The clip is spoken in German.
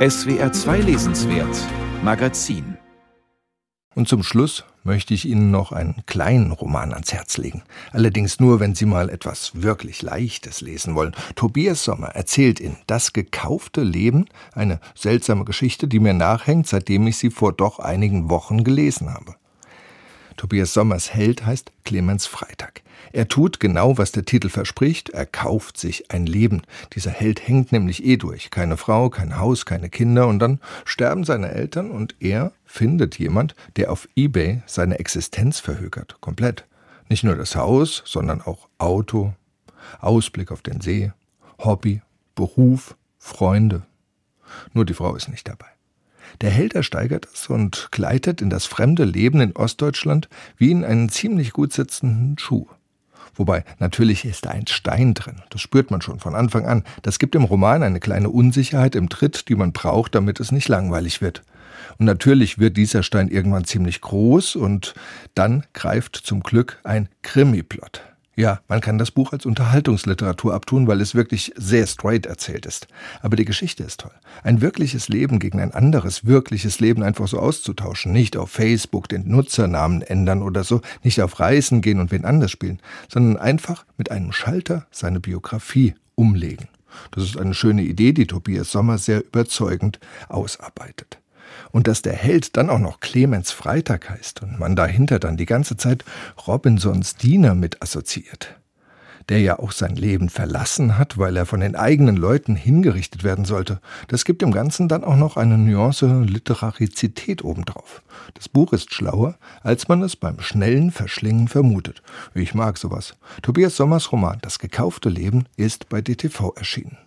SWR 2 Lesenswert Magazin und zum Schluss möchte ich Ihnen noch einen kleinen Roman ans Herz legen. Allerdings nur, wenn Sie mal etwas wirklich Leichtes lesen wollen. Tobias Sommer erzählt in Das gekaufte Leben eine seltsame Geschichte, die mir nachhängt, seitdem ich sie vor doch einigen Wochen gelesen habe. Tobias Sommers Held heißt Clemens Freitag. Er tut genau, was der Titel verspricht, er kauft sich ein Leben. Dieser Held hängt nämlich eh durch. Keine Frau, kein Haus, keine Kinder und dann sterben seine Eltern und er findet jemand, der auf Ebay seine Existenz verhökert. Komplett. Nicht nur das Haus, sondern auch Auto, Ausblick auf den See, Hobby, Beruf, Freunde. Nur die Frau ist nicht dabei. Der Held ersteigert es und gleitet in das fremde Leben in Ostdeutschland wie in einen ziemlich gut sitzenden Schuh. Wobei natürlich ist da ein Stein drin. Das spürt man schon von Anfang an. Das gibt dem Roman eine kleine Unsicherheit im Tritt, die man braucht, damit es nicht langweilig wird. Und natürlich wird dieser Stein irgendwann ziemlich groß und dann greift zum Glück ein Krimi-Plot. Ja, man kann das Buch als Unterhaltungsliteratur abtun, weil es wirklich sehr straight erzählt ist. Aber die Geschichte ist toll. Ein wirkliches Leben gegen ein anderes wirkliches Leben einfach so auszutauschen. Nicht auf Facebook den Nutzernamen ändern oder so, nicht auf Reisen gehen und wen anders spielen, sondern einfach mit einem Schalter seine Biografie umlegen. Das ist eine schöne Idee, die Tobias Sommer sehr überzeugend ausarbeitet. Und dass der Held dann auch noch Clemens Freitag heißt und man dahinter dann die ganze Zeit Robinsons Diener mit assoziiert, der ja auch sein Leben verlassen hat, weil er von den eigenen Leuten hingerichtet werden sollte, das gibt dem Ganzen dann auch noch eine Nuance Literarizität obendrauf. Das Buch ist schlauer, als man es beim schnellen Verschlingen vermutet. Ich mag sowas. Tobias Sommers Roman Das gekaufte Leben ist bei DTV erschienen.